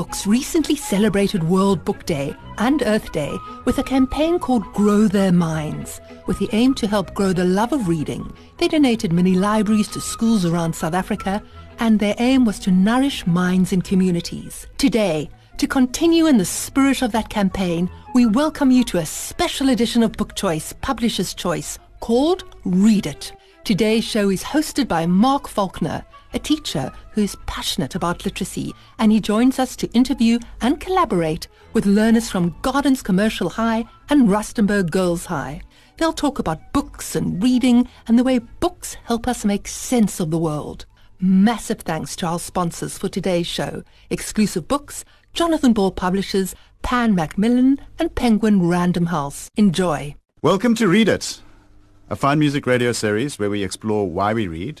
Books recently celebrated World Book Day and Earth Day with a campaign called Grow Their Minds, with the aim to help grow the love of reading. They donated mini libraries to schools around South Africa, and their aim was to nourish minds in communities. Today, to continue in the spirit of that campaign, we welcome you to a special edition of Book Choice, Publisher's Choice, called Read It. Today's show is hosted by Marc Falconer, a teacher who is passionate about literacy, and he joins us to interview and collaborate with learners from Gardens Commercial High and Rustenburg Girls High. They'll talk about books and reading and the way books help us make sense of the world. Massive thanks to our sponsors for today's show, Exclusive Books, Jonathan Ball Publishers, Pan Macmillan, and Penguin Random House. Enjoy. Welcome to Read It, a fine music radio series where we explore why we read,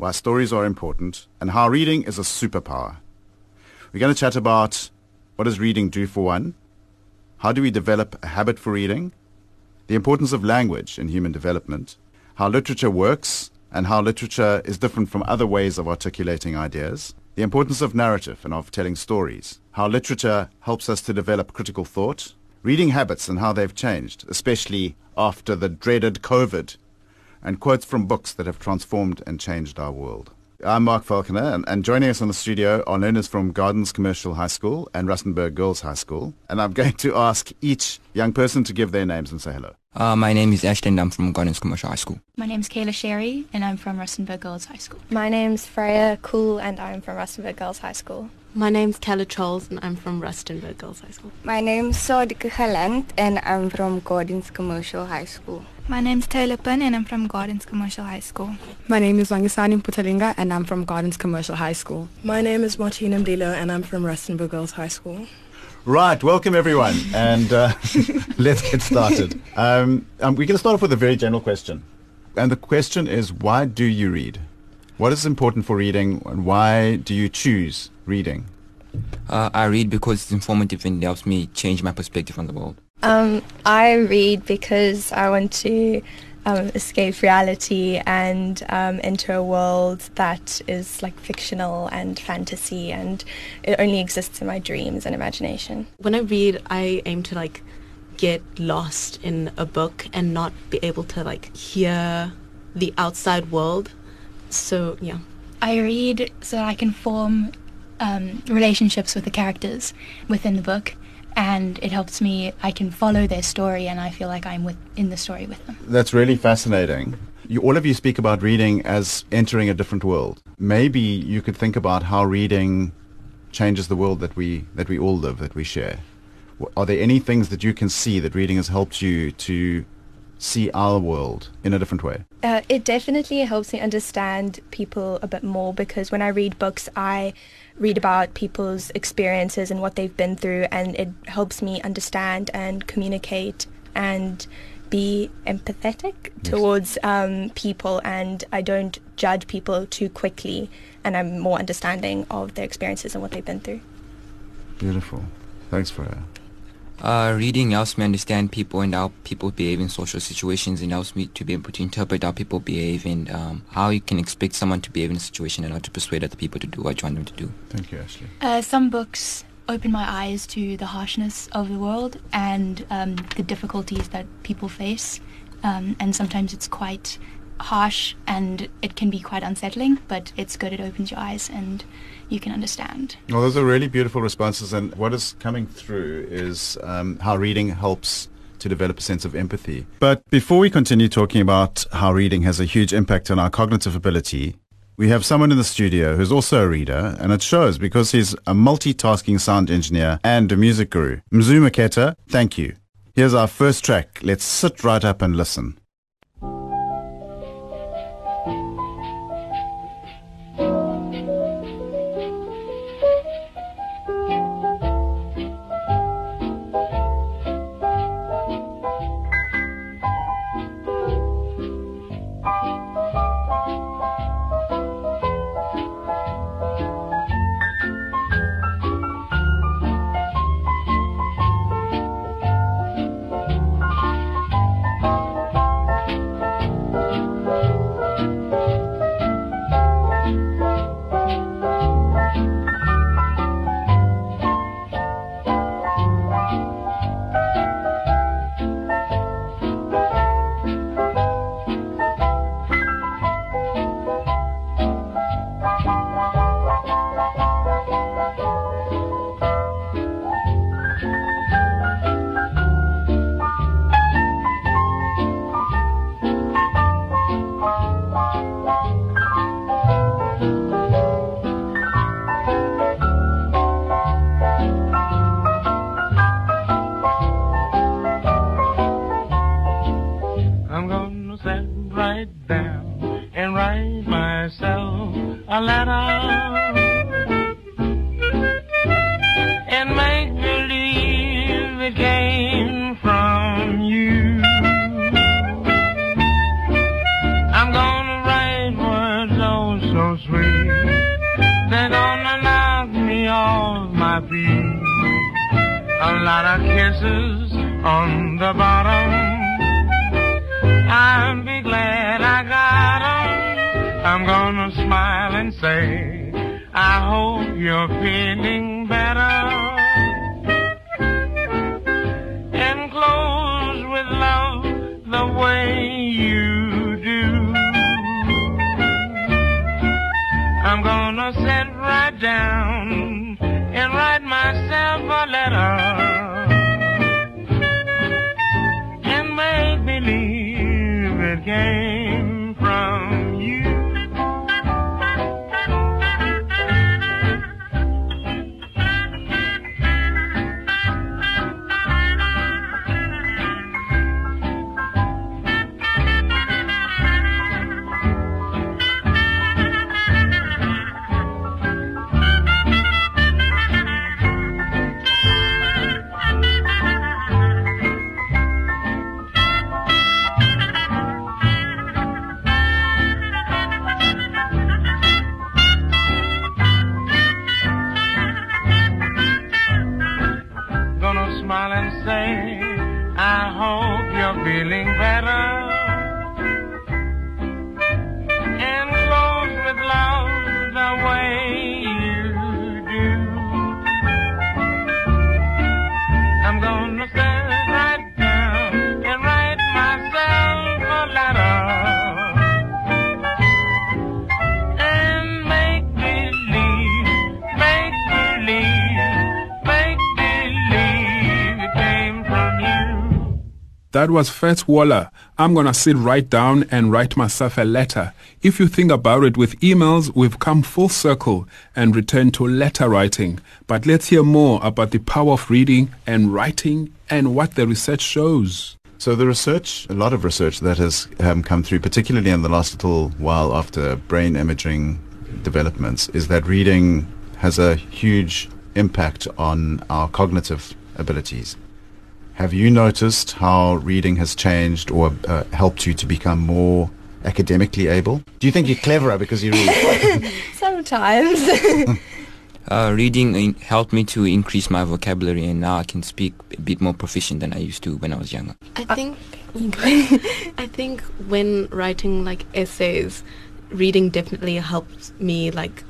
why stories are important, and how reading is a superpower. We're going to chat about what does reading do for one, how do we develop a habit for reading, the importance of language in human development, how literature works and how literature is different from other ways of articulating ideas, the importance of narrative and of telling stories, how literature helps us to develop critical thought, reading habits and how they've changed, especially after the dreaded COVID and quotes from books that have transformed and changed our world. I'm Marc Falconer, and, and, joining us on the studio are learners from Gardens Commercial High School and Rustenburg Girls High School. And I'm going to ask each young person to give their names and say hello. Uh, my name is Ashton. I'm from Gardens Commercial High School. My name is Kayla Sherry, and I'm from Rustenburg Girls High School. My name's Freya Cool, and I'm from Rustenburg Girls High School. My name's Kella Charles and I'm from Rustenburg Girls High School. My name's Sadika Galant and I'm from Gardens Commercial High School. My name's Taylor Pin and I'm from Gardens Commercial High School. My name is Wangisani Putalinga and I'm from Gardens Commercial High School. My name is Martina Mdilo and I'm from Rustenburg Girls High School. Right, welcome everyone, and uh, let's get started. Um, um, we're going to start off with a very general question, and the question is, why do you read? What is important for reading, and why do you choose reading? Uh, I read because it's informative and it helps me change my perspective on the world. Um, I read because I want to um, escape reality and um, enter a world that is like fictional and fantasy and it only exists in my dreams and imagination. When I read, I aim to like get lost in a book and not be able to like hear the outside world so yeah. I read so I can form um, relationships with the characters within the book and it helps me I can follow their story and I feel like I'm with, in the story with them. That's really fascinating. You, all of you speak about reading as entering a different world. Maybe you could think about how reading changes the world that we that we all live, that we share. Are there any things that you can see that reading has helped you to see our world in a different way? Uh, it definitely helps me understand people a bit more because when I read books, I read about people's experiences and what they've been through, and it helps me understand and communicate and be empathetic yes. towards um, people, and I don't judge people too quickly, and I'm more understanding of their experiences and what they've been through. Beautiful. Thanks for that. Uh, reading helps me understand people and how people behave in social situations and helps me to be able to interpret how people behave and um, how you can expect someone to behave in a situation and how to persuade other people to do what you want them to do. Thank you, Ashley. Uh, some books open my eyes to the harshness of the world and um, the difficulties that people face. Um, and sometimes it's quite harsh and it can be quite unsettling, but it's good. It opens your eyes and you can understand. Well, those are really beautiful responses. And what is coming through is um, how reading helps to develop a sense of empathy. But before we continue talking about how reading has a huge impact on our cognitive ability, we have someone in the studio who's also a reader, and it shows because he's a multitasking sound engineer and a music guru. Mzu Maketa, thank you. Here's our first track. Let's sit right up and listen. That was Fats Waller. I'm going to sit right down and write myself a letter. If you think about it with emails, we've come full circle and returned to letter writing. But let's hear more about the power of reading and writing and what the research shows. So the research, a lot of research that has um, come through, particularly in the last little while after brain imaging developments, is that reading has a huge impact on our cognitive abilities. Have you noticed how reading has changed or uh, helped you to become more academically able? Do you think you're cleverer because you read? Sometimes. Uh, reading in- helped me to increase my vocabulary, and now I can speak a bit more proficient than I used to when I was younger. I think I think when writing like essays, reading definitely helps me like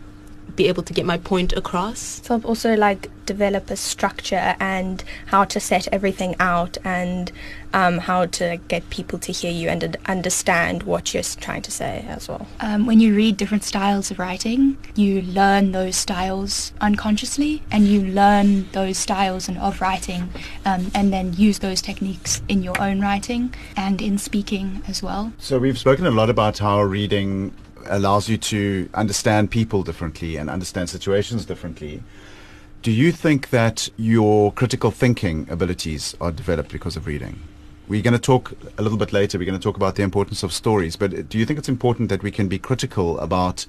be able to get my point across. So also like develop a structure and how to set everything out and um, how to get people to hear you and understand what you're trying to say as well. Um, when you read different styles of writing, you learn those styles unconsciously, and you learn those styles and of writing, um, and then use those techniques in your own writing and in speaking as well. So we've spoken a lot about how reading allows you to understand people differently and understand situations differently. Do you think that your critical thinking abilities are developed because of reading? We're going to talk a little bit later. We're going to talk about the importance of stories. But do you think it's important that we can be critical about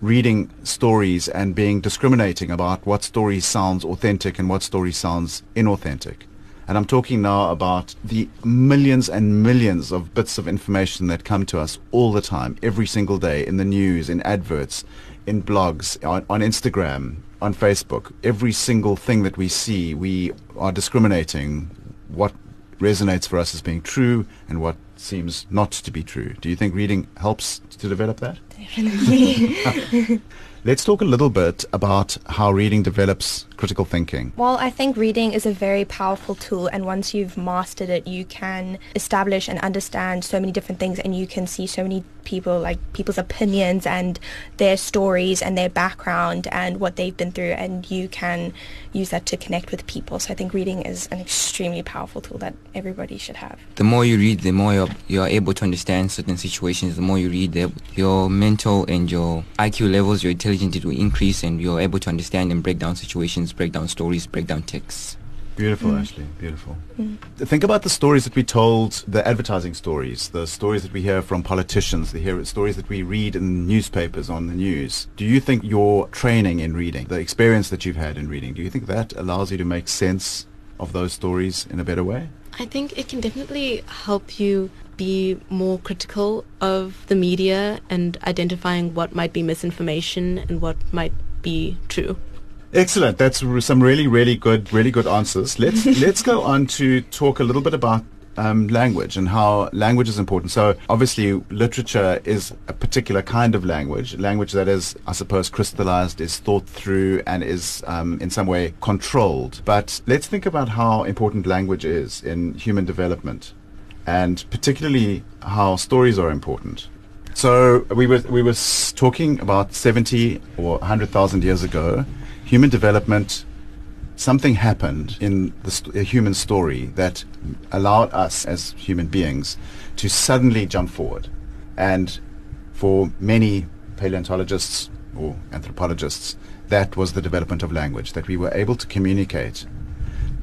reading stories and being discriminating about what story sounds authentic and what story sounds inauthentic? And I'm talking now about the millions and millions of bits of information that come to us all the time, every single day, in the news, in adverts, in blogs, on, on Instagram, on Facebook. Every single thing that we see, we are discriminating what resonates for us as being true and what seems not to be true. Do you think reading helps to develop that? Definitely. Let's talk a little bit about how reading develops critical thinking. Well, I think reading is a very powerful tool, and once you've mastered it, you can establish and understand so many different things, and you can see so many people, like people's opinions and their stories and their background and what they've been through, and you can use that to connect with people. So I think reading is an extremely powerful tool that everybody should have. The more you read, the more you're, you're able to understand certain situations. The more you read, the, your mental and your IQ levels, your intelligence will increase, and you're able to understand and break down situations, break down stories, break down texts. Beautiful, Mm. Ashley. Beautiful. Mm. Think about the stories that we told, the advertising stories, the stories that we hear from politicians, the stories that we read in newspapers on the news. Do you think your training in reading, the experience that you've had in reading, do you think that allows you to make sense of those stories in a better way? I think it can definitely help you be more critical of the media and identifying what might be misinformation and what might be true. Excellent. That's some really, really good, really good answers. Let's let's go on to talk a little bit about um, language and how language is important. So obviously, literature is a particular kind of language, language that is, I suppose, crystallized, is thought through, and is um, in some way controlled. But let's think about how important language is in human development, and particularly how stories are important. So we were we were talking about seventy or hundred thousand years ago, human development. Something happened in the st- human story that allowed us as human beings to suddenly jump forward, and for many paleontologists or anthropologists, that was the development of language. That we were able to communicate,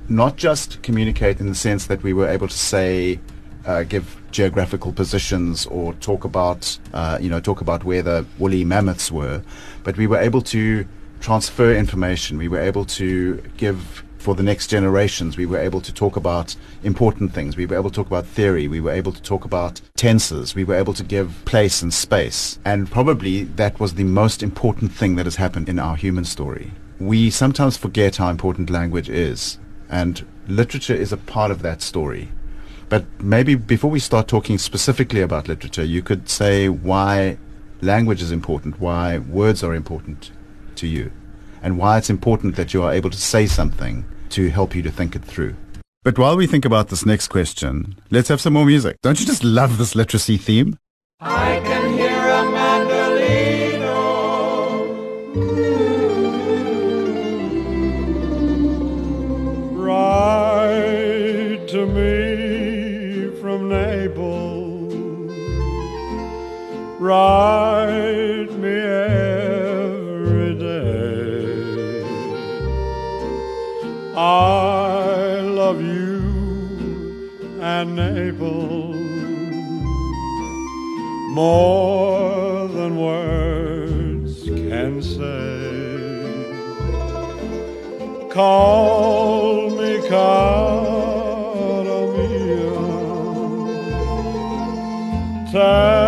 not just communicate in the sense that we were able to say uh, give geographical positions or talk about, uh, you know, talk about where the woolly mammoths were, but we were able to transfer information. We were able to give for the next generations. We were able to talk about important things. We were able to talk about theory. We were able to talk about tenses. We were able to give place and space. And probably that was the most important thing that has happened in our human story. We sometimes forget how important language is, and literature is a part of that story. But maybe before we start talking specifically about literature, you could say why language is important, why words are important to you, and why it's important that you are able to say something to help you to think it through. But while we think about this next question, let's have some more music. Don't you just love this literacy theme? I can hear a mandolino. Write to me from Naples. Write more than words can say. Call me cara mia. Tell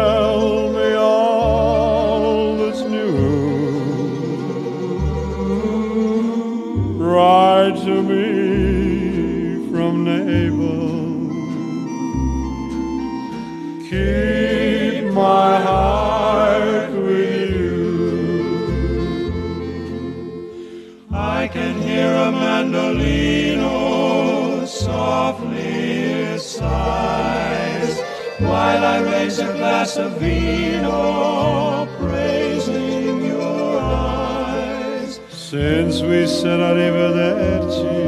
my heart with you. I can hear a mandolino oh, softly sighs while I raise a glass of vino, praising your eyes. Since we said arrivederci,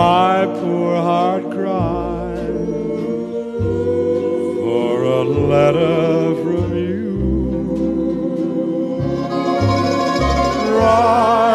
my poor heart cries. Letter from you. Write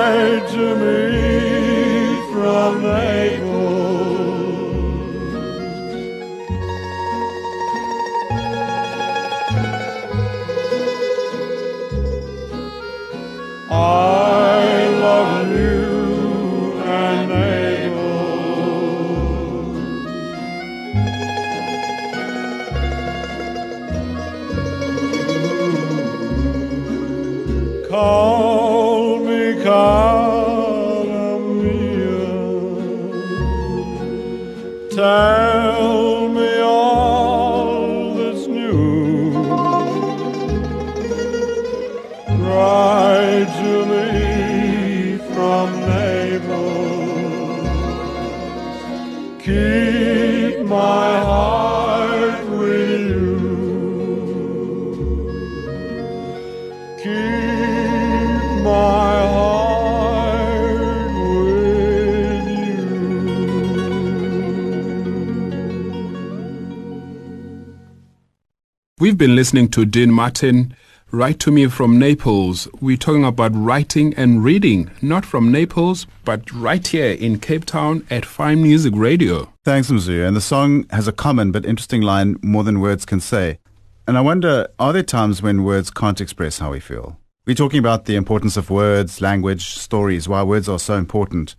been listening to Dean Martin Write to me from Naples. We're talking about writing and reading, not from Naples, but right here in Cape Town at Fine Music Radio. Thanks, Mzu. And the song has a common but interesting line, more than words can say. And I wonder, are there times when words can't express how we feel? We're talking about the importance of words, language, stories, why words are so important.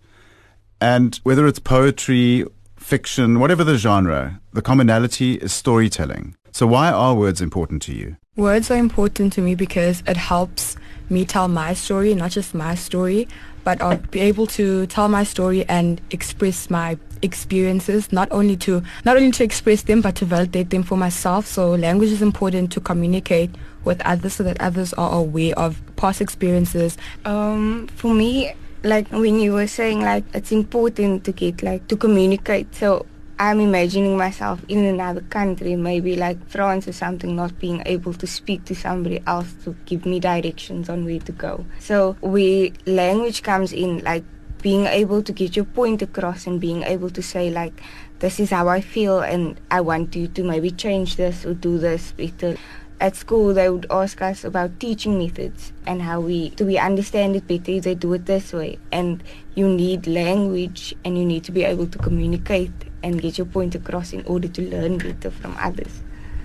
And whether it's poetry, fiction, whatever the genre, the commonality is storytelling. So why are words important to you? Words are important to me because it helps me tell my story, not just my story, but I'll be able to tell my story and express my experiences, not only to not only to express them, but to validate them for myself. So language is important to communicate with others so that others are aware of past experiences. Um, for me, like when you were saying like it's important to get like to communicate. So I'm imagining myself in another country, maybe like France or something, not being able to speak to somebody else to give me directions on where to go. So where language comes in, like being able to get your point across and being able to say like, this is how I feel and I want you to maybe change this or do this better at school they would ask us about teaching methods and how we do we understand it better if they do it this way and you need language and you need to be able to communicate and get your point across in order to learn better from others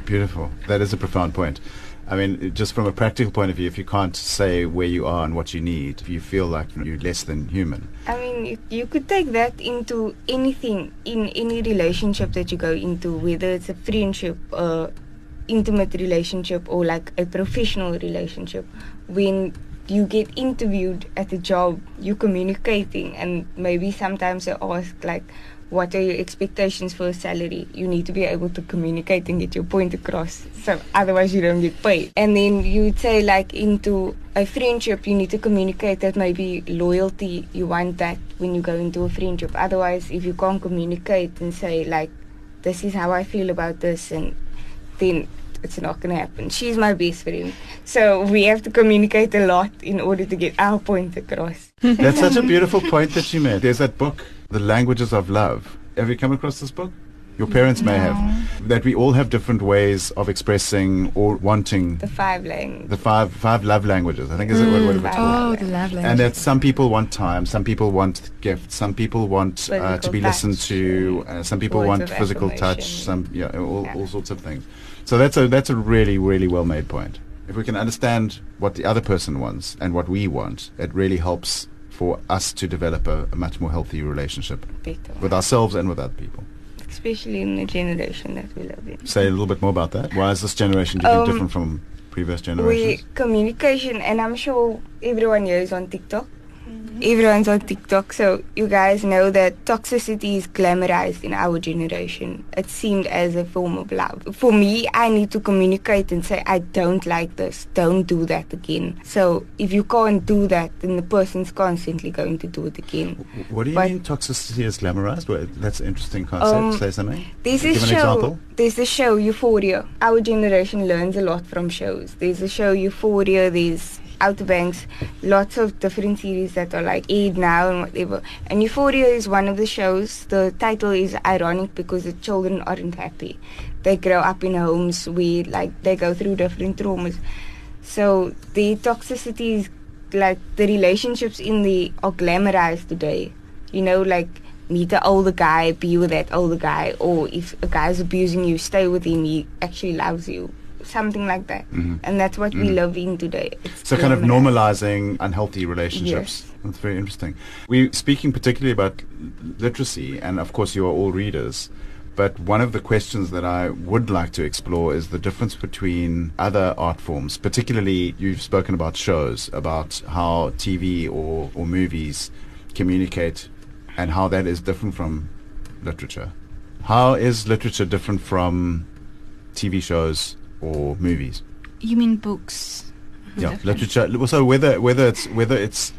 Beautiful. That is a profound point. I mean, just from a practical point of view, if you can't say where you are and what you need, you feel like you're less than human. I mean, you, you could take that into anything in any relationship that you go into, whether it's a friendship, a intimate relationship, or like a professional relationship. When you get interviewed at a job, you're communicating, and maybe sometimes they ask like, "What are your expectations for a salary?" You need to be able to communicate and get your point across. So otherwise, you don't get paid. And then you would say like into a friendship, you need to communicate that maybe loyalty. You want that when you go into a friendship. Otherwise, if you can't communicate and say like, "This is how I feel about this," and then it's not going to happen. She's my best friend. So we have to communicate a lot in order to get our point across. That's such a beautiful point that you made. There's that book, The Languages of Love. Have you come across this book? Your parents may have. That we all have different ways of expressing or wanting The five languages. the five five love languages. I think is it what, what it's Five called. Oh, the love language. And that some people want time, some people want gifts, some people want uh, to Physical be listened to, uh, some people want physical touch, some yeah, all, all sorts of things. So that's a that's a really really well made point. If we can understand what the other person wants and what we want, it really helps for us to develop a, a much more healthy relationship Better. with ourselves and with other people. Especially in the generation that we live in. Say a little bit more about that. Why is this generation do you think Um, different from previous generations? We generations? communication, and I'm sure everyone here is on TikTok. Everyone's on TikTok, so you guys know that toxicity is glamorized in our generation. It seemed as a form of love. For me, I need to communicate and say, I don't like this. Don't do that again. So if you can't do that, then the person's constantly going to do it again. What do you But- mean toxicity is glamorized? Well, that's an interesting concept. Um, Say something. There's a Give an show. example. There's a show Euphoria. Our generation learns a lot from shows. There's a show Euphoria. There's Outer Banks. Lots of different series that are like Aid now and whatever. And Euphoria is one of the shows. The title is ironic because the children aren't happy. They grow up in homes where like they go through different traumas. So the toxicity is like the relationships in the are glamorized today. You know, like meet the older guy, be with that older guy, or if a guy's abusing you, stay with him. He actually loves you, something like that. Mhm. And that's what we Mhm. live in today. It's So kind of normalizing unhealthy relationships. Yes. That's very interesting. We're speaking particularly about literacy, and of course you are all readers. But one of the questions that I would like to explore is the difference between other art forms. Particularly, you've spoken about shows, about how TV or, or movies communicate, and how that is different from literature. How is literature different from TV shows or movies? You mean books? Yeah, literature. So whether whether it's whether it's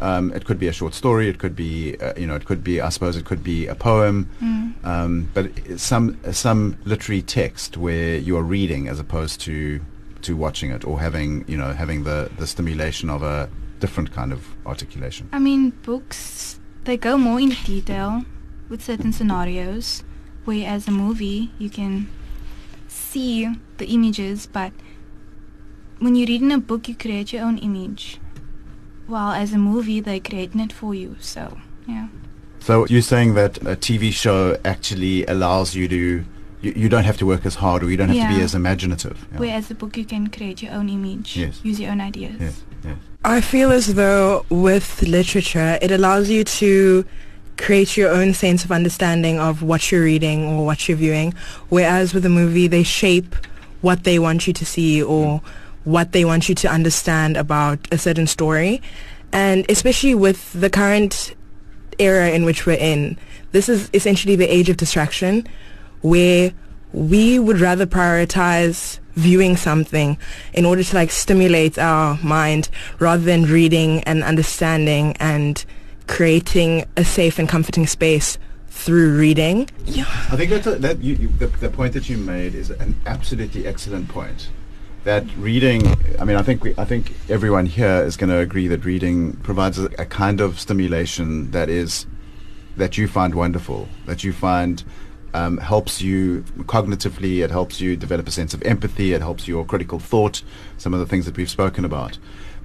um, it could be a short story, it could be uh, you know it could be I suppose it could be a poem, Mm. um, but some some literary text where you are reading as opposed to to watching it or having you know having the the stimulation of a different kind of articulation. I mean, books, they go more in detail with certain scenarios, whereas a movie, you can see the images, but when you read in a book, you create your own image. While as a movie, they're creating it for you. So, yeah. So you're saying that a TV show actually allows you to, you, you don't have to work as hard or you don't have to be as imaginative. Yeah. Whereas a book, you can create your own image, Yes. use your own ideas. Yes, yes. I feel as though with literature, it allows you to create your own sense of understanding of what you're reading or what you're viewing, whereas with a movie, they shape what they want you to see or what they want you to understand about a certain story. And especially with the current era in which we're in, this is essentially the age of distraction where we would rather prioritize viewing something in order to like stimulate our mind rather than reading and understanding and creating a safe and comforting space through reading. Yeah. I think that's a, that you, you, the, the point that you made is an absolutely excellent point. That reading, I mean, I think we, I think everyone here is going to agree that reading provides a, a kind of stimulation that is that you find wonderful, that you find um, helps you cognitively. It helps you develop a sense of empathy. It helps your critical thought. Some of the things that we've spoken about.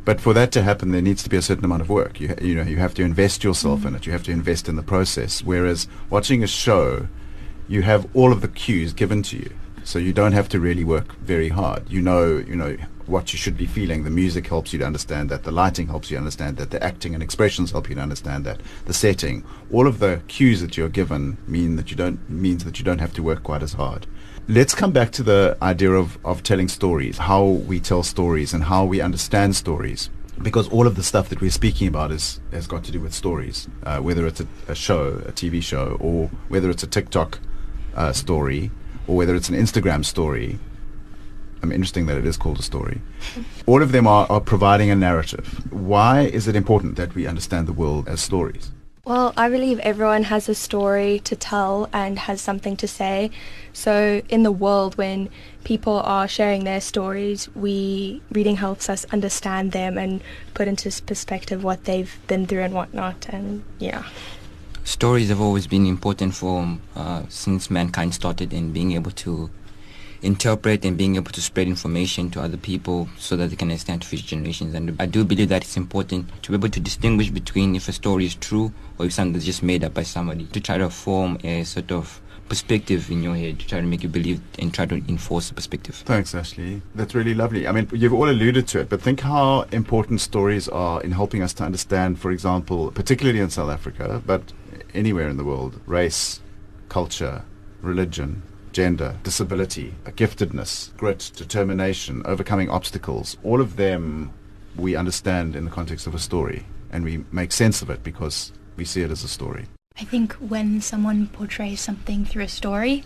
But for that to happen, there needs to be a certain amount of work. You, you know, you have to invest yourself mm. in it. You have to invest in the process. Whereas watching a show, you have all of the cues given to you, so you don't have to really work very hard. You know, you know what you should be feeling. The music helps you to understand that. The lighting helps you understand that. The acting and expressions help you to understand that. The setting, all of the cues that you're given mean that you don't means that you don't have to work quite as hard. Let's come back to the idea of, of telling stories, how we tell stories and how we understand stories. Because all of the stuff that we're speaking about is, has got to do with stories, uh, whether it's a, a show, a TV show, or whether it's a TikTok uh, story, or whether it's an Instagram story. I mean, interesting that it is called a story. All of them are, are providing a narrative. Why is it important that we understand the world as stories? Well, I believe everyone has a story to tell and has something to say. So, in the world, when people are sharing their stories, we reading helps us understand them and put into perspective what they've been through and whatnot. And yeah. Stories have always been important for uh, since mankind started in being able to interpret and being able to spread information to other people so that they can understand to future generations. And I do believe that it's important to be able to distinguish between if a story is true or if something that's just made up by somebody to try to form a sort of perspective in your head to try to make you believe and try to enforce the perspective. Thanks, Ashley. That's really lovely. I mean, you've all alluded to it, but think how important stories are in helping us to understand, for example, particularly in South Africa, but anywhere in the world, race, culture, religion, gender, disability, giftedness, grit, determination, overcoming obstacles. All of them we understand in the context of a story, and we make sense of it because we see it as a story. I think when someone portrays something through a story,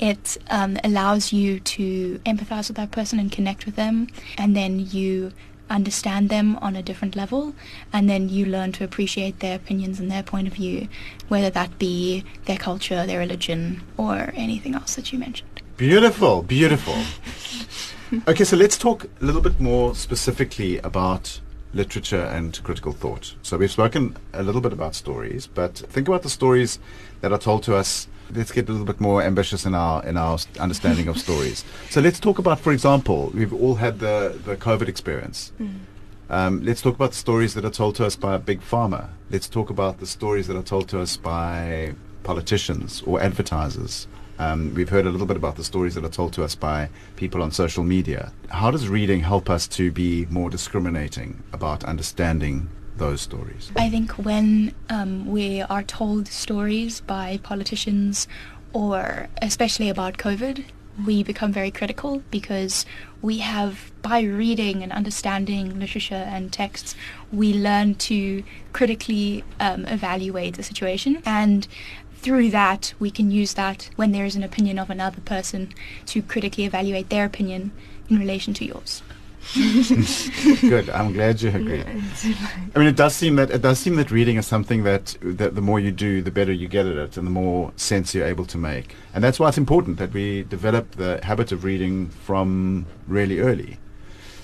it um, allows you to empathize with that person and connect with them, and then you understand them on a different level, and then you learn to appreciate their opinions and their point of view, whether that be their culture, their religion, or anything else that you mentioned. Beautiful, beautiful. okay, so let's talk a little bit more specifically about literature and critical thought. So we've spoken a little bit about stories, but think about the stories that are told to us. Let's get a little bit more ambitious in our in our understanding of stories. So let's talk about, for example, we've all had the the COVID experience. Um, let's talk about the stories that are told to us by a Big Pharma. Let's talk about the stories that are told to us by politicians or advertisers. Um, we've heard a little bit about the stories that are told to us by people on social media. How does reading help us to be more discriminating about understanding those stories? I think when um, we are told stories by politicians or especially about COVID, we become very critical because we have, by reading and understanding literature and texts, we learn to critically um, evaluate the situation. And through that, we can use that when there is an opinion of another person to critically evaluate their opinion in relation to yours. Good. I'm glad you agree. I mean, it does seem that it does seem that reading is something that that the more you do, the better you get at it, and the more sense you're able to make. And that's why it's important that we develop the habit of reading from really early.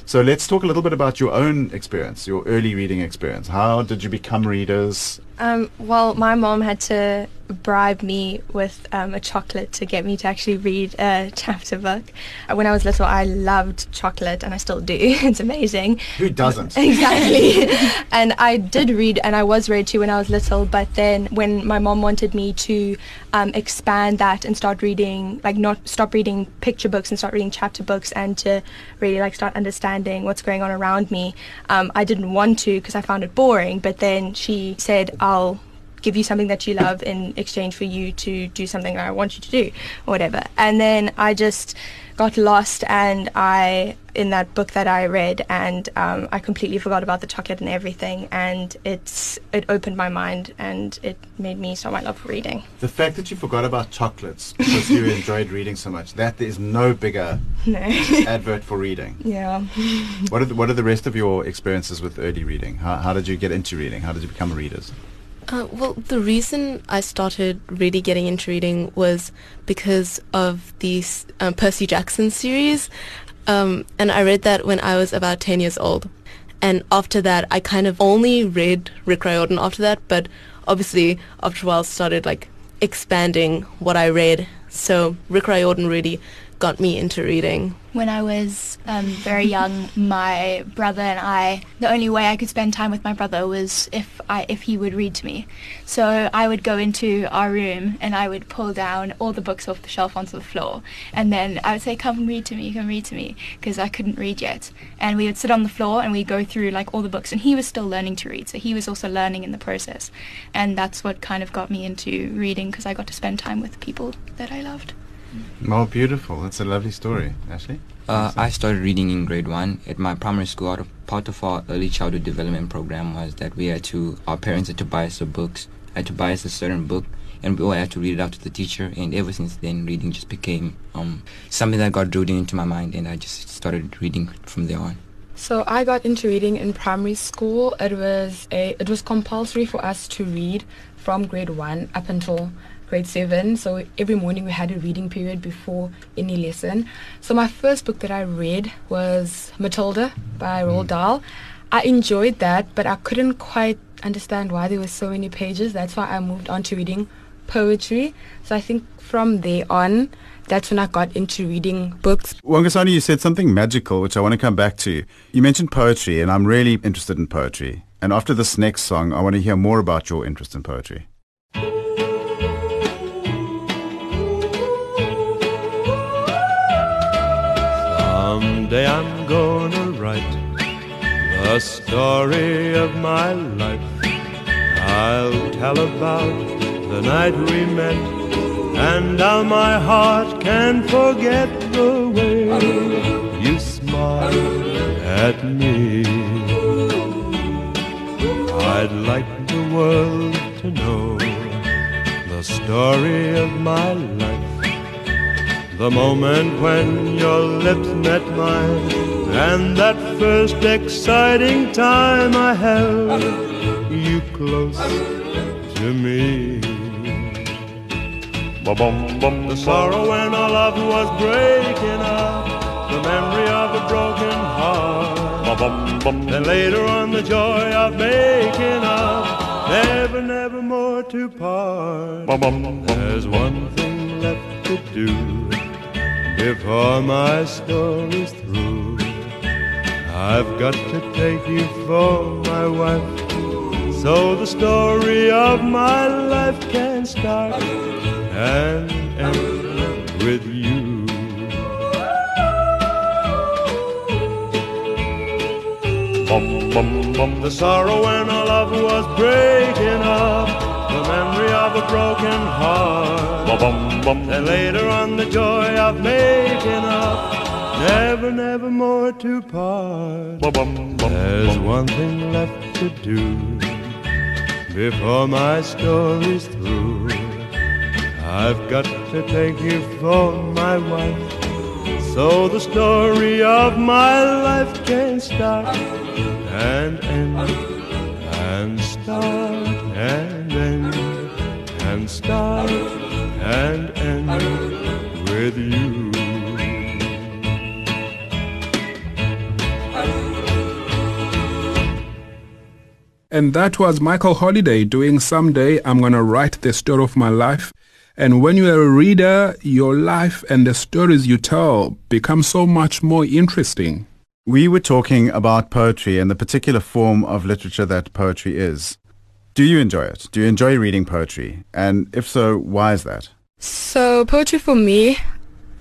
So let's talk a little bit about your own experience, your early reading experience. How did you become readers? Um, well, my mom had to bribe me with um, a chocolate to get me to actually read a chapter book. Uh, When I was little, I loved chocolate, and I still do. it's amazing. Who doesn't? Exactly. and I did read, and I was read to when I was little. But then, when my mom wanted me to um, expand that and start reading, like not stop reading picture books and start reading chapter books, and to really like start understanding what's going on around me, um, I didn't want to because I found it boring. But then she said, "I'll." give you something that you love in exchange for you to do something that I want you to do or whatever. And then I just got lost and I in that book that I read and um, I completely forgot about the chocolate and everything and it's it opened my mind and it made me start my love for reading. The fact that you forgot about chocolates because you enjoyed reading so much, that is no bigger No. advert for reading. Yeah. What are, the, what are the rest of your experiences with early reading? How, how did you get into reading? How did you become a readers? Uh, well, the reason I started really getting into reading was because of the um, Percy Jackson series, um, and I read that when I was about ten years old. And after that, I kind of only read Rick Riordan after that, but obviously after a while started like expanding what I read. So Rick Riordan really got me into reading. When I was um, very young, my brother and I, the only way I could spend time with my brother was if I if he would read to me. So I would go into our room and I would pull down all the books off the shelf onto the floor, and then I would say, "Come read to me, come read to me," because I couldn't read yet. And we would sit on the floor and we'd go through like all the books, and he was still learning to read, so he was also learning in the process, and that's what kind of got me into reading because I got to spend time with people that I loved. Oh, beautiful. That's a lovely story. Ashley? Uh, I started reading in grade one at my primary school. Out of part of our early childhood development program was that we had to, our parents had to buy us the books, had to buy us a certain book, and we all had to read it out to the teacher. And ever since then, reading just became um, something that got drilled into my mind, and I just started reading from there on. So I got into reading in primary school. It was a it was compulsory for us to read from grade one up until grade seven. So every morning we had a reading period before any lesson. So my first book that I read was Matilda by Roald mm. Dahl. I enjoyed that, but I couldn't quite understand why there were so many pages. That's why I moved on to reading poetry. So I think from there on, that's when I got into reading books. Wangasani, you said something magical, which I want to come back to. You mentioned poetry, and I'm really interested in poetry. And after this next song, I want to hear more about your interest in poetry. Someday I'm gonna write the story of my life. I'll tell about the night we met and how my heart can forget the way you smiled at me. I'd like the world to know the story of my life. The moment when your lips met mine, and that first exciting time I held you close to me. The sorrow when our love was breaking up, the memory of a broken heart, and later on the joy of making up, never, never more to part. There's one thing left to do before my story's through. I've got to take you for my wife, so the story of my life can start and end with you. The sorrow when our love was breaking up, the memory of a broken heart, and later on the joy of making up, never, never more to part. There's one thing left to do before my story's through. I've got to take you for my wife, so the story of my life can start and end and start and end and start and end with you. And that was Michael Holliday doing Someday I'm Gonna Write the Story of My Life. And when you're a reader, your life and the stories you tell become so much more interesting. We were talking about poetry and the particular form of literature that poetry is. Do you enjoy it? Do you enjoy reading poetry? And if so, why is that? So poetry for me,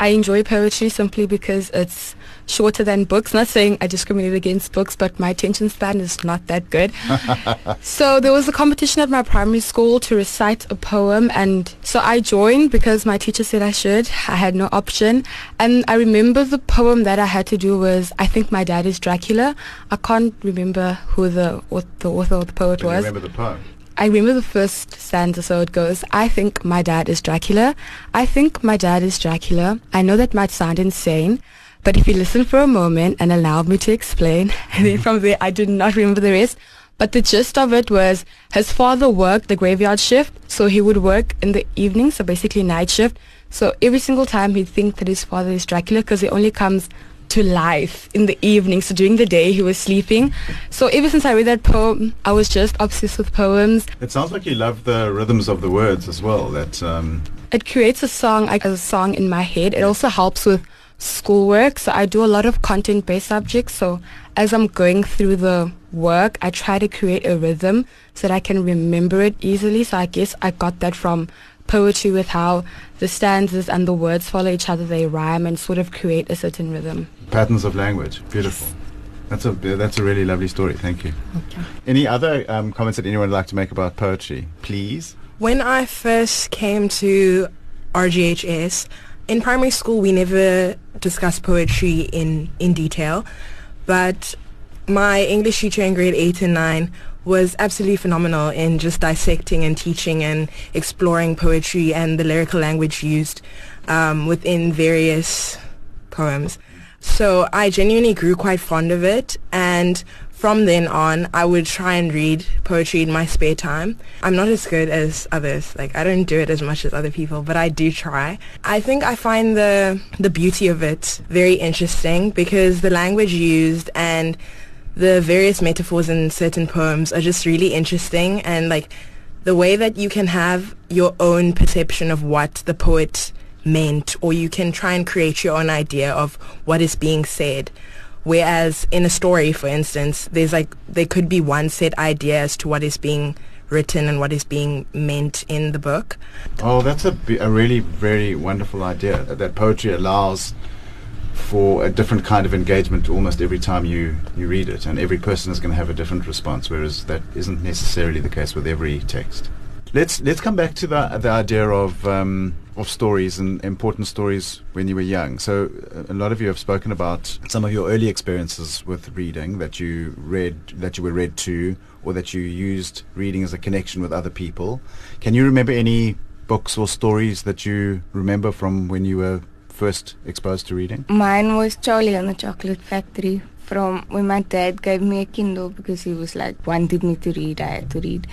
I enjoy poetry simply because it's shorter than books. Not saying I discriminate against books, but my attention span is not that good. so there was a competition at my primary school to recite a poem and so I joined because my teacher said I should. I had no option. And I remember the poem that I had to do was I think my dad is Dracula. I can't remember who the, what the author or the poet was. remember the poem? I remember the first stanza, so it goes, I think my dad is Dracula. I think my dad is Dracula. I know that might sound insane, but if you listen for a moment and allow me to explain, and then from there I do not remember the rest. But the gist of it was his father worked the graveyard shift, so he would work in the evening, so basically night shift. So every single time he'd think that his father is Dracula because he only comes to life in the evening. So during the day he was sleeping. So ever since I read that poem, I was just obsessed with poems. It sounds like you love the rhythms of the words as well. That um, It creates a song, like a song in my head. It also helps with schoolwork. So I do a lot of content-based subjects. So as I'm going through the work, I try to create a rhythm so that I can remember it easily. So I guess I got that from poetry with how the stanzas and the words follow each other. They rhyme and sort of create a certain rhythm. patterns of language. Beautiful. That's a that's a really lovely story. Thank you. Okay. Any other um, comments that anyone would like to make about poetry, please? When I first came to RGHS, in primary school we never discussed poetry in, in detail, but my English teacher in grade 8 and 9 was absolutely phenomenal in just dissecting and teaching and exploring poetry and the lyrical language used um, within various poems. So I genuinely grew quite fond of it and from then on I would try and read poetry in my spare time. I'm not as good as others. Like I don't do it as much as other people, but I do try. I think I find the the beauty of it very interesting because the language used and the various metaphors in certain poems are just really interesting and like the way that you can have your own perception of what the poet meant or you can try and create your own idea of what is being said whereas in a story for instance there's like there could be one set idea as to what is being written and what is being meant in the book Oh, that's a, a really very wonderful idea. That poetry allows for a different kind of engagement almost every time you, you read it, and every person is going to have a different response, whereas that isn't necessarily the case with every text. Let's let's come back to the the idea of um, of stories and important stories when you were young. So a lot of you have spoken about some of your early experiences with reading that you read that you were read to, or that you used reading as a connection with other people. Can you remember any books or stories that you remember from when you were first exposed to reading? Mine was Charlie and the Chocolate Factory from when my dad gave me a Kindle because he was like wanted me to read, I had to read.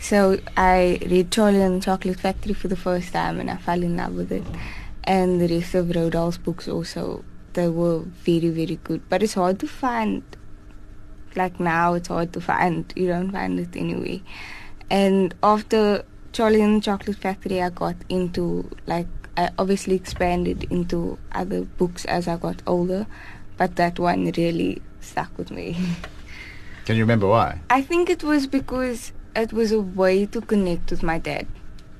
So I read Charlie and the Chocolate Factory for the first time and I fell in love with it. And the rest of Roald Dahl's books also, they were very, very good. But it's hard to find, like now it's hard to find, you don't find it anyway. And after Charlie and the Chocolate Factory, I got into like I obviously expanded into other books as I got older, but that one really stuck with me. Can you remember why? I think it was because it was a way to connect with my dad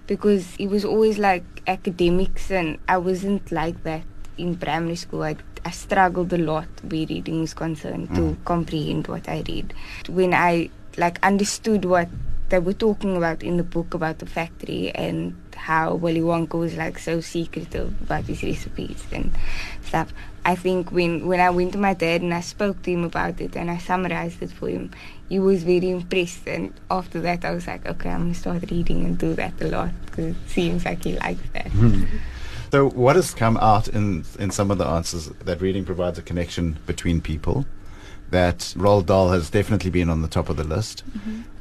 because he was always like academics and I wasn't like that in primary school. I, I struggled a lot where reading was concerned to Mm. comprehend what I read. When I like understood what they were talking about in the book about the factory and how Willy Wonka was like so secretive about his recipes and stuff. I think when when I went to my dad and I spoke to him about it and I summarized it for him, he was very impressed. And after that, I was like, okay, I'm gonna start reading and do that a lot because it seems like he likes that. So, what has come out in in some of the answers that reading provides a connection between people, that Roald Dahl has definitely been on the top of the list,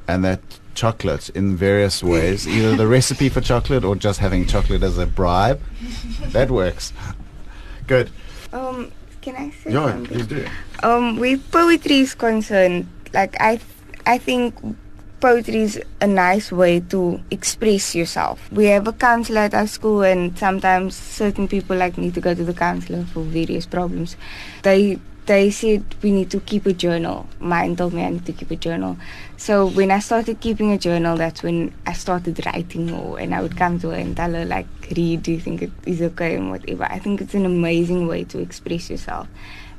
and that chocolate in various ways, either the recipe for chocolate or just having chocolate as a bribe, that works. Good. Um, can I say Yeah, please do. Um, where poetry is concerned, like I, I think poetry is a nice way to express yourself. We have a counselor at our school, and sometimes certain people like need to go to the counselor for various problems. They they said we need to keep a journal. Mine told me I need to keep a journal. So when I started keeping a journal, that's when I started writing more. And I would come to her and tell her like, "Read, do you think it is okay and whatever?" I think it's an amazing way to express yourself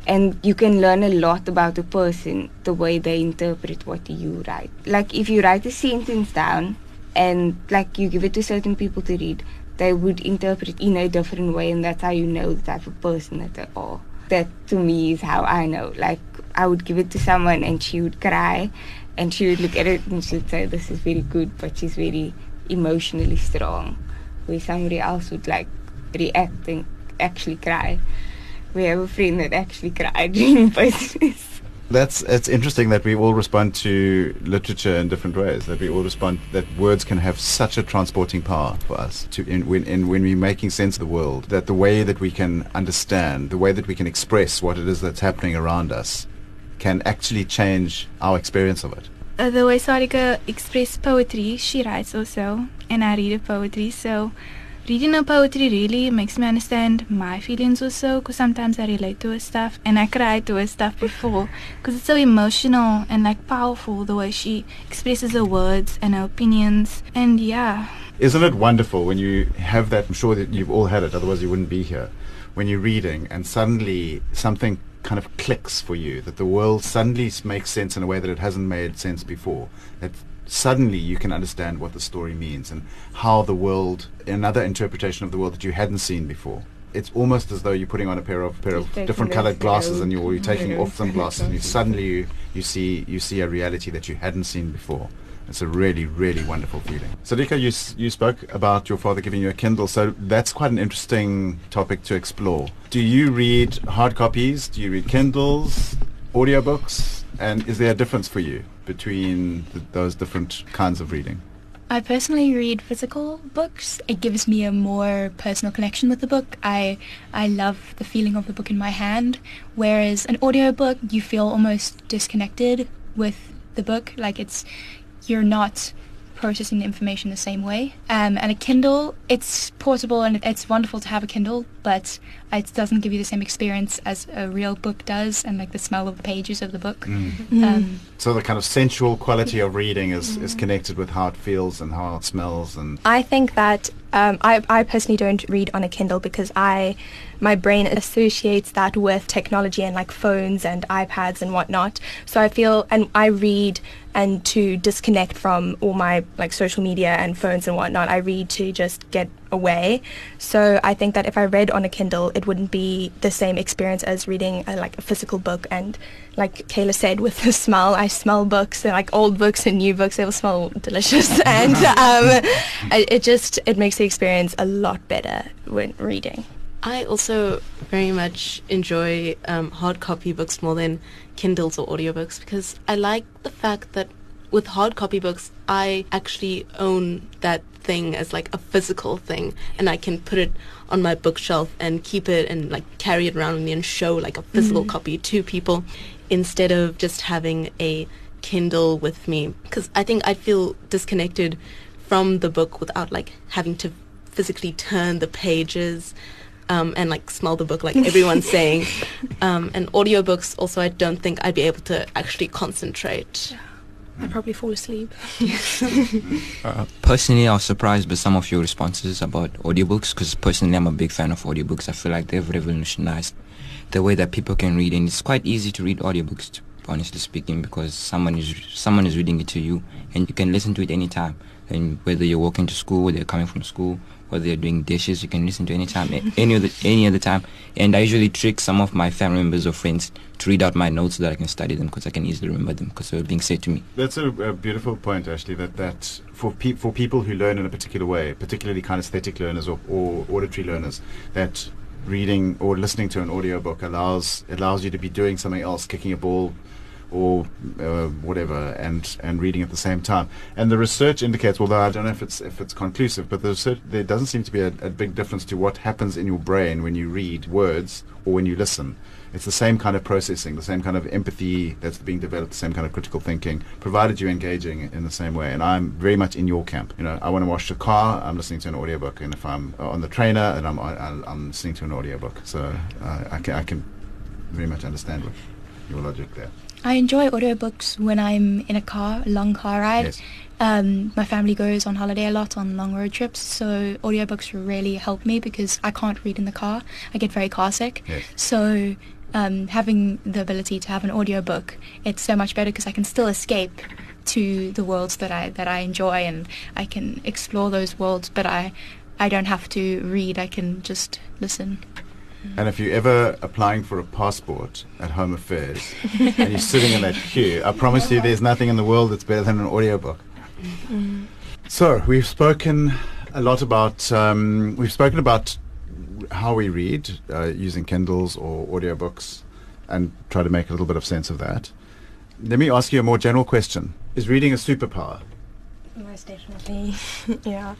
and you can learn a lot about a person the way they interpret what you write. Like if you write a sentence down and like you give it to certain people to read they would interpret in a different way and that's how you know the type of person that they are. That to me is how i know. Like i would give it to someone and she would cry and she would look at it and she'd say this is very good but she's very emotionally strong. Where somebody else would like react and actually cry we have a friend that actually cried during poetries. That's it's interesting that we all respond to literature in different ways. That we all respond that words can have such a transporting power for us to in when in when we're making sense of the world. That the way that we can understand, the way that we can express what it is that's happening around us, can actually change our experience of it. Uh, the way Sarika express poetry, she writes also, and I read a poetry. So reading a poetry really makes me understand my feelings also because sometimes I relate to her stuff and I cried to her stuff before because it's so emotional and like powerful the way she expresses her words and her opinions and yeah. Isn't it wonderful when you have that? I'm sure that you've all had it, otherwise you wouldn't be here. When you're reading and suddenly something kind of clicks for you, that the world suddenly makes sense in a way that it hasn't made sense before. That suddenly you can understand what the story means and how the world, another interpretation of the world that you hadn't seen before. It's almost as though you're putting on a pair of pair of different colored glasses and you're, you're taking off some glasses and you suddenly you, you see you see a reality that you hadn't seen before. It's a really, really wonderful feeling. Sadika, you, you spoke about your father giving you a Kindle, so that's quite an interesting topic to explore. Do you read hard copies? Do you read Kindles, audiobooks? And is there a difference for you? between th- those different kinds of reading? I personally read physical books. It gives me a more personal connection with the book. I I love the feeling of the book in my hand, whereas an audiobook you feel almost disconnected with the book, like it's you're not processing the information the same way. Um, and a Kindle, it's portable and it's wonderful to have a Kindle, but it doesn't give you the same experience as a real book does, and like the smell of the pages of the book. Mm. Mm. Um, so the kind of sensual quality of reading is, is connected with how it feels and how it smells and. I think that um, I, I personally don't read on a Kindle because I my brain associates that with technology and like phones and iPads and whatnot. So I feel, and I read and to disconnect from all my like social media and phones and whatnot. I read to just get away. So I think that if I read on a Kindle, it wouldn't be the same experience as reading a, like a physical book. And like Kayla said, with the smell, I smell books and like old books and new books. They will smell delicious, and um, it just it makes the experience a lot better when reading. I also very much enjoy um, hard copy books more than Kindles or audiobooks because I like the fact that with hard copy books, I actually own that thing as like a physical thing and I can put it on my bookshelf and keep it and like carry it around with me and show like a physical Mhm. copy to people instead of just having a Kindle with me because I think I'd feel disconnected from the book without like having to physically turn the pages um, and like smell the book like everyone's saying. Um, and audiobooks also I don't think I'd be able to actually concentrate. I'd probably fall asleep. Uh, personally, I was surprised by some of your responses about audiobooks because personally, I'm a big fan of audiobooks. I feel like they've revolutionized the way that people can read, and it's quite easy to read audiobooks, to, honestly speaking, because someone is someone is reading it to you, and you can listen to it anytime. And whether you're walking to school, whether you're coming from school, whether you're doing dishes, you can listen to any time, any other any other time. And I usually trick some of my family members or friends to read out my notes so that I can study them because I can easily remember them because they're being said to me. That's a, a beautiful point, actually. That that for pe- for people who learn in a particular way, particularly kinesthetic learners or, or auditory learners, that reading or listening to an audiobook allows allows you to be doing something else, kicking a ball, or uh, whatever and and reading at the same time. And the research indicates, although I don't know if it's if it's conclusive, but the research, there doesn't seem to be a, a big difference to what happens in your brain when you read words or when you listen. It's the same kind of processing, the same kind of empathy that's being developed, the same kind of critical thinking, provided you're engaging in the same way. And I'm very much in your camp. You know, I want to wash the car, I'm listening to an audiobook, and if I'm on the trainer, and I'm I'm listening to an audiobook. So uh, I can I can very much understand your logic there. I enjoy audiobooks when I'm in a car, a long car ride. Yes. Um, my family goes on holiday a lot on long road trips, so audiobooks really help me because I can't read in the car. I get very car sick. Yes. So um, having the ability to have an audiobook, it's so much better because I can still escape to the worlds that I that I enjoy and I can explore those worlds, but I I don't have to read. I can just listen. And if you're ever applying for a passport at Home Affairs and you're sitting in that queue, I promise you there's nothing in the world that's better than an audiobook. So we've spoken a lot about um, we've spoken about how we read uh, using Kindles or audiobooks and try to make a little bit of sense of that. Let me ask you a more general question: Is reading a superpower? Most definitely, yeah.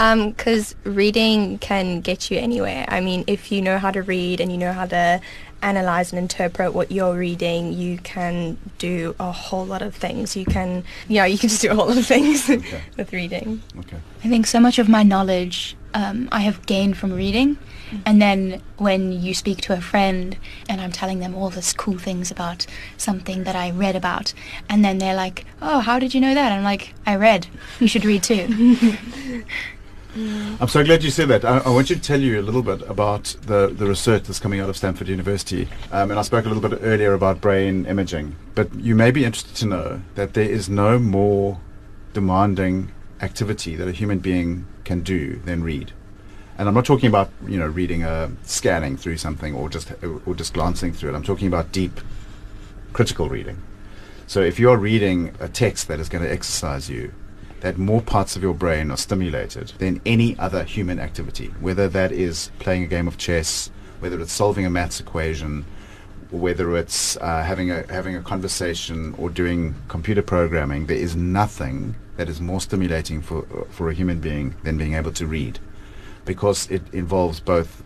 Because reading can get you anywhere. I mean, if you know how to read and you know how to analyze and interpret what you're reading, you can do a whole lot of things. You can, yeah, you can just do a whole lot of things Okay. with reading. Okay. I think so much of my knowledge um, I have gained from reading. And then when you speak to a friend and I'm telling them all this cool things about something that I read about, and then they're like, oh, how did you know that? I'm like, I read. You should read too. I'm so glad you said that. I, I want you to tell you a little bit about the, the research that's coming out of Stanford University. Um, and I spoke a little bit earlier about brain imaging. But you may be interested to know that there is no more demanding activity that a human being can do than read. And I'm not talking about you know reading a scanning through something or just or just glancing through it. I'm talking about deep critical reading. So if you're reading a text that is going to exercise you, that more parts of your brain are stimulated than any other human activity, whether that is playing a game of chess, whether it's solving a maths equation, whether it's uh, having a having a conversation or doing computer programming. There is nothing that is more stimulating for for a human being than being able to read, because it involves both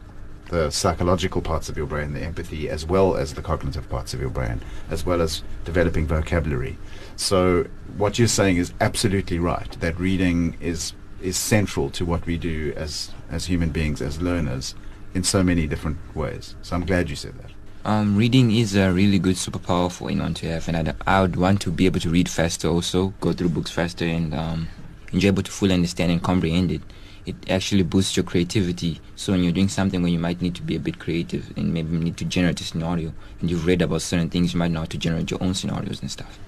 the psychological parts of your brain, the empathy, as well as the cognitive parts of your brain, as well as developing vocabulary. So what you're saying is absolutely right. That reading is is central to what we do as as human beings, as learners, in so many different ways. So I'm glad you said that. Um, reading is a really good superpower for anyone to have, and I'd, I would want to be able to read faster, also go through books faster, and um, enjoy able to fully understand and comprehend it. It actually boosts your creativity. So when you're doing something where you might need to be a bit creative and maybe need to generate a scenario, and you've read about certain things, you might know how to generate your own scenarios and stuff.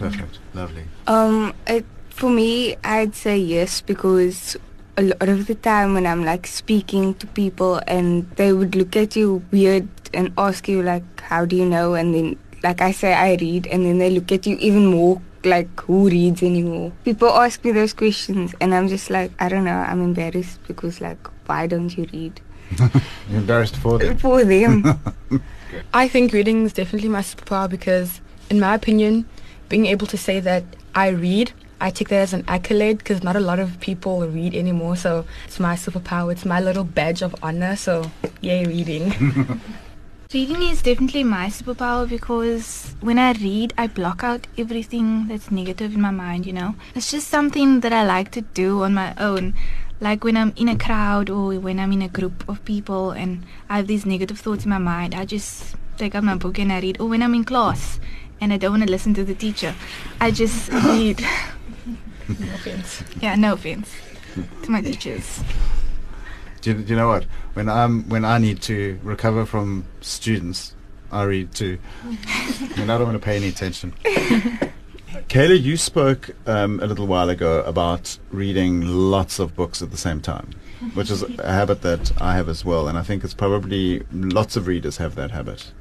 Perfect. Lovely. Um, it, for me, I'd say yes because a lot of the time when I'm like speaking to people and they would look at you weird and ask you like, how do you know? And then like I say, I read, and then they look at you even more like who reads anymore. People ask me those questions, and I'm just like, I don't know. I'm embarrassed because like, why don't you read? You're embarrassed for them. For them. I think reading is definitely my superpower because, in my opinion, being able to say that I read, I take that as an accolade because not a lot of people read anymore. So it's my superpower. It's my little badge of honor. So yay, reading. Reading is definitely my superpower because when I read, I block out everything that's negative in my mind, you know? It's just something that I like to do on my own. Like when I'm in a crowd or when I'm in a group of people and I have these negative thoughts in my mind, I just take out my book and I read. Or when I'm in class and I don't want to listen to the teacher, I just read. no offense. Yeah, no offense to my teachers. Do you, do you know what? When I'm when I need to recover from students, I read too. and I don't want to pay any attention. Kayla, you spoke um, a little while ago about reading lots of books at the same time, which is a habit that I have as well, and I think it's probably lots of readers have that habit.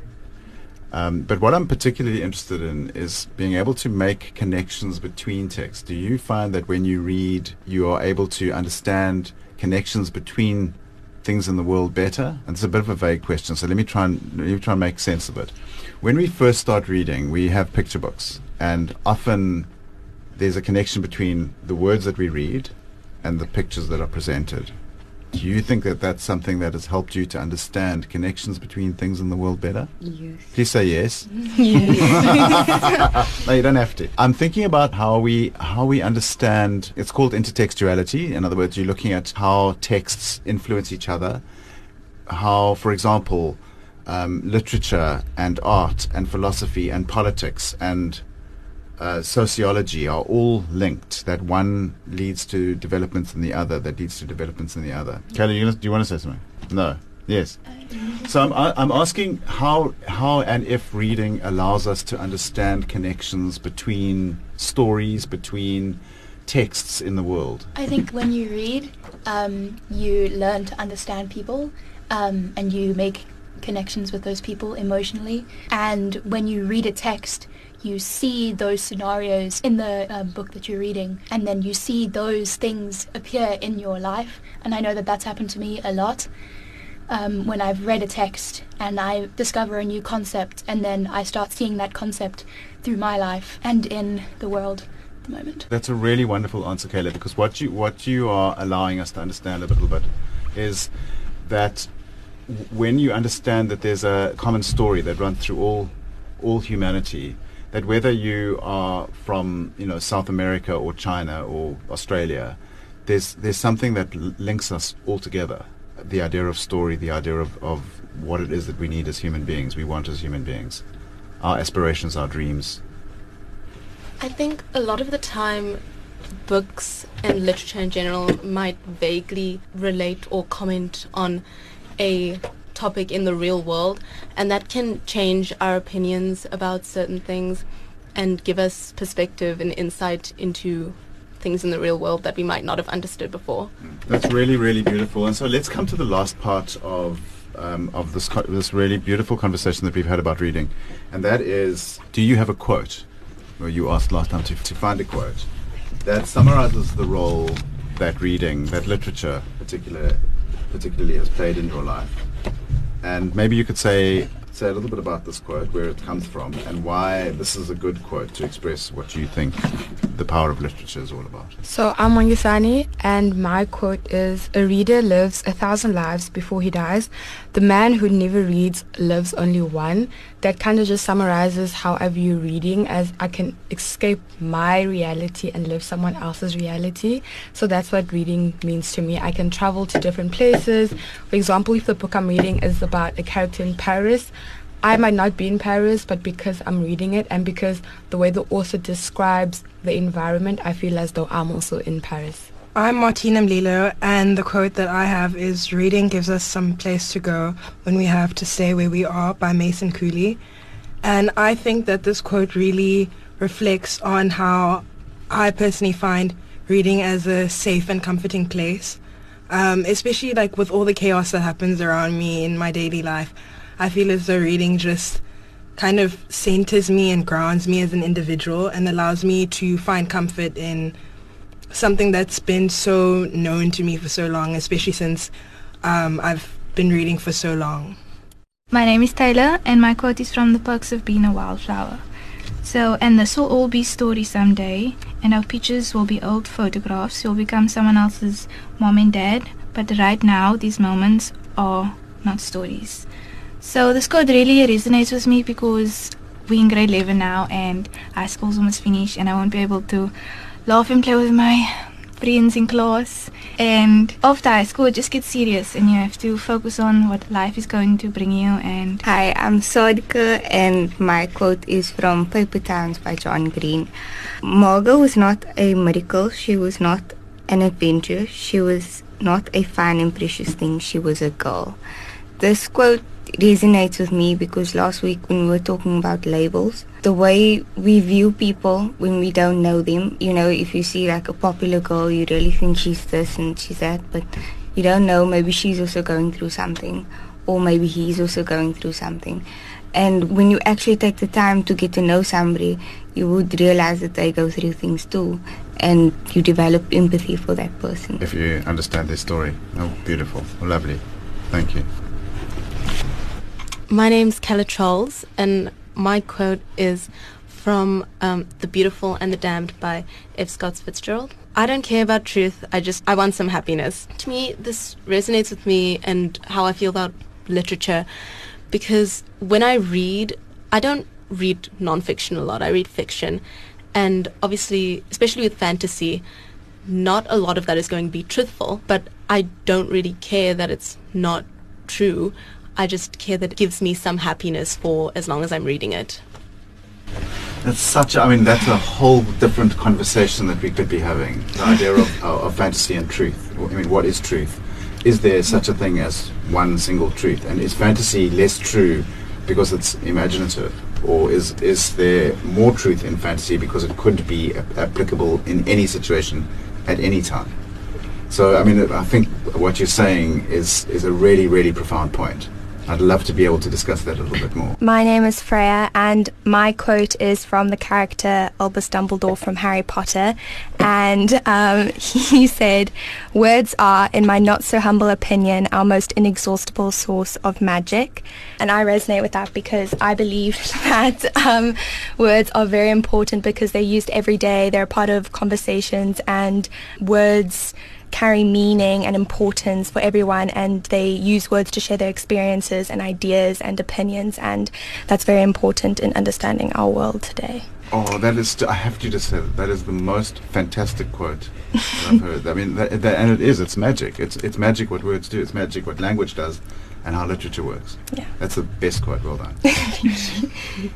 Um, but what I'm particularly interested in is being able to make connections between texts. Do you find that when you read, you are able to understand connections between things in the world better? And it's a bit of a vague question, so let me try and let me try and make sense of it. When we first start reading, we have picture books, and often there's a connection between the words that we read and the pictures that are presented. Do you think that that's something that has helped you to understand connections between things in the world better? Yes. Please say yes. Yes. no, you don't have to. I'm thinking about how we how we understand. It's called intertextuality. In other words, you're looking at how texts influence each other. How, for example, um, literature and art and philosophy and politics and uh, sociology are all linked. That one leads to developments in the other. That leads to developments in the other. Kelly, you, do you want to say something? No. Yes. So I'm, I'm asking how how and if reading allows us to understand connections between stories, between texts in the world. I think when you read, um, you learn to understand people um, and you make connections with those people emotionally. And when you read a text, you see those scenarios in the uh, book that you're reading, and then you see those things appear in your life. And I know that that's happened to me a lot. Um, when I've read a text and I discover a new concept, and then I start seeing that concept through my life and in the world at the moment. That's a really wonderful answer, Kayla, because what you what you are allowing us to understand a little bit is that when you understand that there's a common story that runs through all all humanity, that whether you are from you know South America or China or Australia, there's there's something that links us all together. The idea of story, the idea of, of what it is that we need as human beings, we want as human beings, our aspirations, our dreams, I think a lot of the time, books and literature in general might vaguely relate or comment on a topic in the real world, and that can change our opinions about certain things and give us perspective and insight into things in the real world that we might not have understood before. That's really, really beautiful. And so let's come to the last part of um, of this co- this really beautiful conversation that we've had about reading, and that is: Do you have a quote? Well, you asked last time to, to find a quote that summarizes the role that reading, that literature, particular, particularly, has played in your life. And maybe you could say say a little bit about this quote, where it comes from, and why this is a good quote to express what you think the power of literature is all about. So I'm Wangisani, and my quote is A reader lives a thousand lives before he dies. The man who never reads lives only one. That kind of just summarizes how I view reading as I can escape my reality and live someone else's reality. So that's what reading means to me. I can travel to different places. For example, if the book I'm reading is about a character in Paris, I might not be in Paris, but because I'm reading it and because the way the author describes the environment, I feel as though I'm also in Paris. I'm Martina Mlilo, and the quote that I have is Reading gives us some place to go when we have to stay where we are by Mason Cooley. And I think that this quote really reflects on how I personally find reading as a safe and comforting place. Um, especially like with all the chaos that happens around me in my daily life. I feel as though reading just kind of centers me and grounds me as an individual and allows me to find comfort in something that's been so known to me for so long, especially since um, I've been reading for so long. My name is Taylor, and my quote is from The Perks of Being a Wildflower. So, and this will all be story someday, and our pictures will be old photographs. You'll become someone else's mom and dad, but right now, these moments are not stories. So, this quote really resonates with me because we're in grade 11 now, and high school's almost finished, and I won't be able to laugh and play with my friends in class. And after high school, it just gets serious, and you have to focus on what life is going to bring you. And Hi, I'm Sadika, and my quote is from Paper Towns by John Green. Margot was not a miracle. She was not an adventure. She was not a fine and precious thing. She was a girl. This quote resonates with me because last week when we were talking about labels, the way we view people when we don't know them, you know, if you see like a popular girl, you really think she's this and she's that, but you don't know, maybe she's also going through something, or maybe he's also going through something. And when you actually take the time to get to know somebody, you would realize that they go through things too, and you develop empathy for that person. If you understand their story. Oh, beautiful. Lovely. Thank you. My name's Keller Charles, and my quote is from um, The Beautiful and the Damned by F. Scott Fitzgerald. I don't care about truth, I just, I want some happiness. To me, this resonates with me and how I feel about literature because when I read, I don't read nonfiction a lot, I read fiction. And obviously, especially with fantasy, not a lot of that is going to be truthful, but I don't really care that it's not true. I just care that it gives me some happiness for as long as I'm reading it. That's such. A, I mean, that's a whole different conversation that we could be having. The idea of, of, fantasy and truth. I mean, what is truth? Is there such a thing as one single truth? And is fantasy less true because it's imaginative, or is is there more truth in fantasy because it could be a- applicable in any situation at any time? So, I mean, I think what you're saying is is a really, really profound point. I'd love to be able to discuss that a little bit more. My name is Freya, and my quote is from the character Albus Dumbledore from Harry Potter. And um, he said, Words are, in my not so humble opinion, our most inexhaustible source of magic. And I resonate with that because I believe that um, words are very important because they're used every day, they're a part of conversations, and words carry meaning and importance for everyone and they use words to share their experiences and ideas and opinions and that's very important in understanding our world today. Oh, that is, I have to just say that, that is the most fantastic quote that I've heard. I mean, that, that, and it is, it's magic. It's, it's magic what words do, it's magic what language does, and how literature works. Yeah. That's the best quote, well done.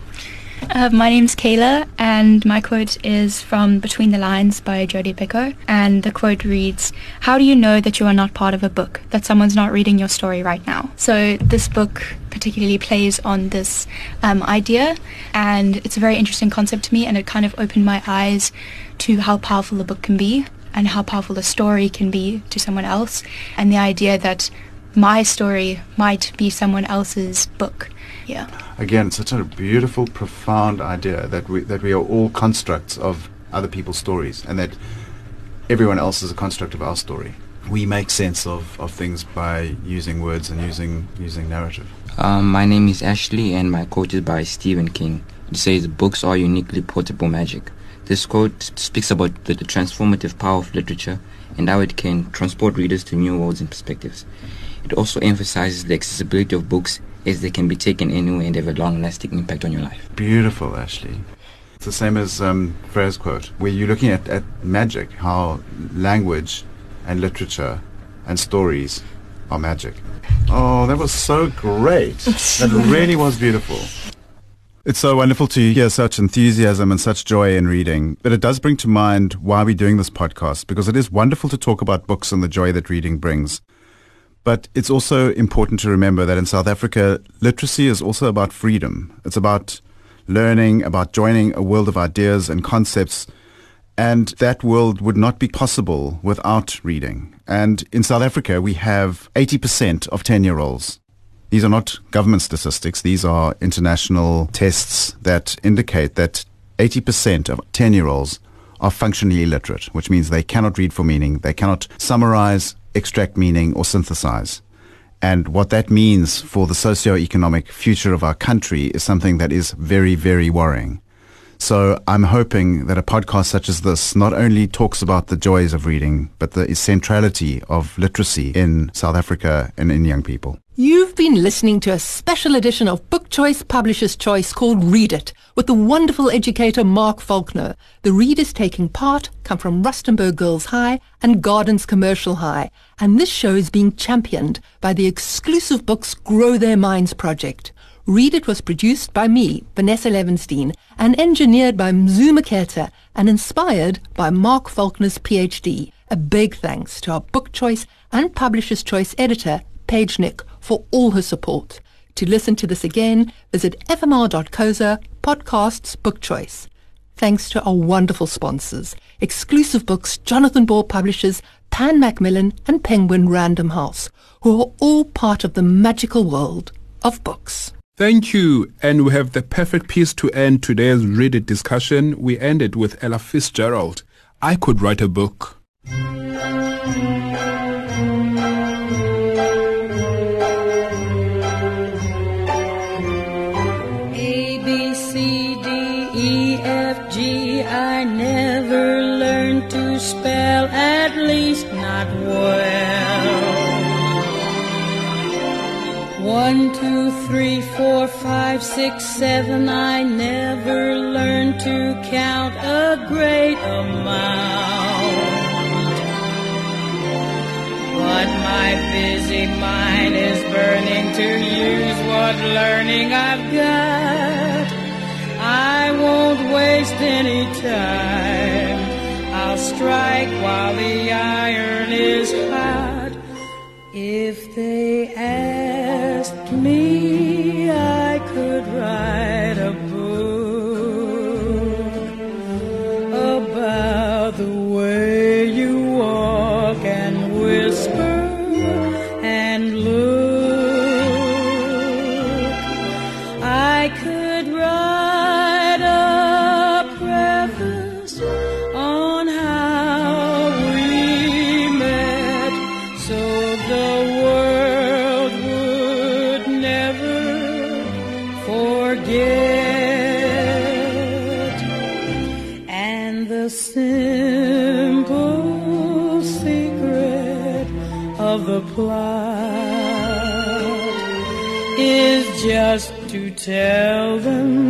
Uh, my name's Kayla, and my quote is from Between the Lines by Jodi Picoult. And the quote reads, How do you know that you are not part of a book, that someone's not reading your story right now? So this book particularly plays on this um, idea, and it's a very interesting concept to me, and it kind of opened my eyes to how powerful a book can be and how powerful a story can be to someone else, and the idea that my story might be someone else's book. Yeah. Again, such a beautiful, profound idea that we, that we are all constructs of other people's stories, and that everyone else is a construct of our story. We make sense of, of things by using words and using, using narrative. Um, my name is Ashley, and my quote is by Stephen King. It says, Books are uniquely portable magic. This quote speaks about the, the transformative power of literature and how it can transport readers to new worlds and perspectives. It also emphasizes the accessibility of books as they can be taken anywhere and have a long-lasting impact on your life. Beautiful, Ashley. It's the same as um, Freya's quote, where you're looking at, at magic, how language and literature and stories are magic. Oh, that was so great. that really was beautiful. It's so wonderful to hear such enthusiasm and such joy in reading. But it does bring to mind why we're doing this podcast, because it is wonderful to talk about books and the joy that reading brings. But it's also important to remember that in South Africa, literacy is also about freedom. It's about learning, about joining a world of ideas and concepts. And that world would not be possible without reading. And in South Africa, we have 80% of 10-year-olds. These are not government statistics. These are international tests that indicate that 80% of 10-year-olds are functionally illiterate, which means they cannot read for meaning. They cannot summarize, extract meaning, or synthesize. And what that means for the socio-economic future of our country is something that is very, very worrying. So I'm hoping that a podcast such as this not only talks about the joys of reading, but the centrality of literacy in South Africa and in young people. You've been listening to a special edition of Book Choice Publisher's Choice called Read It with the wonderful educator Marc Falconer. The readers taking part come from Rustenburg Girls High and Gardens Commercial High, and this show is being championed by the exclusive books Grow Their Minds project. Read It was produced by me, Vanessa Levenstein, and engineered by Mzu Maketa and inspired by Marc Falconer's PhD. A big thanks to our Book Choice and Publisher's Choice editor, Pagenick for all her support. To listen to this again, visit fmr.coza podcasts book choice. Thanks to our wonderful sponsors, exclusive books Jonathan Ball Publishers, Pan Macmillan and Penguin Random House, who are all part of the magical world of books. Thank you. And we have the perfect piece to end today's Read It discussion. We ended with Ella Fitzgerald. I could write a book. One, two, three, four, five, six, seven. I never learned to count a great amount. But my busy mind is burning to use what learning I've got. I won't waste any time. Tell them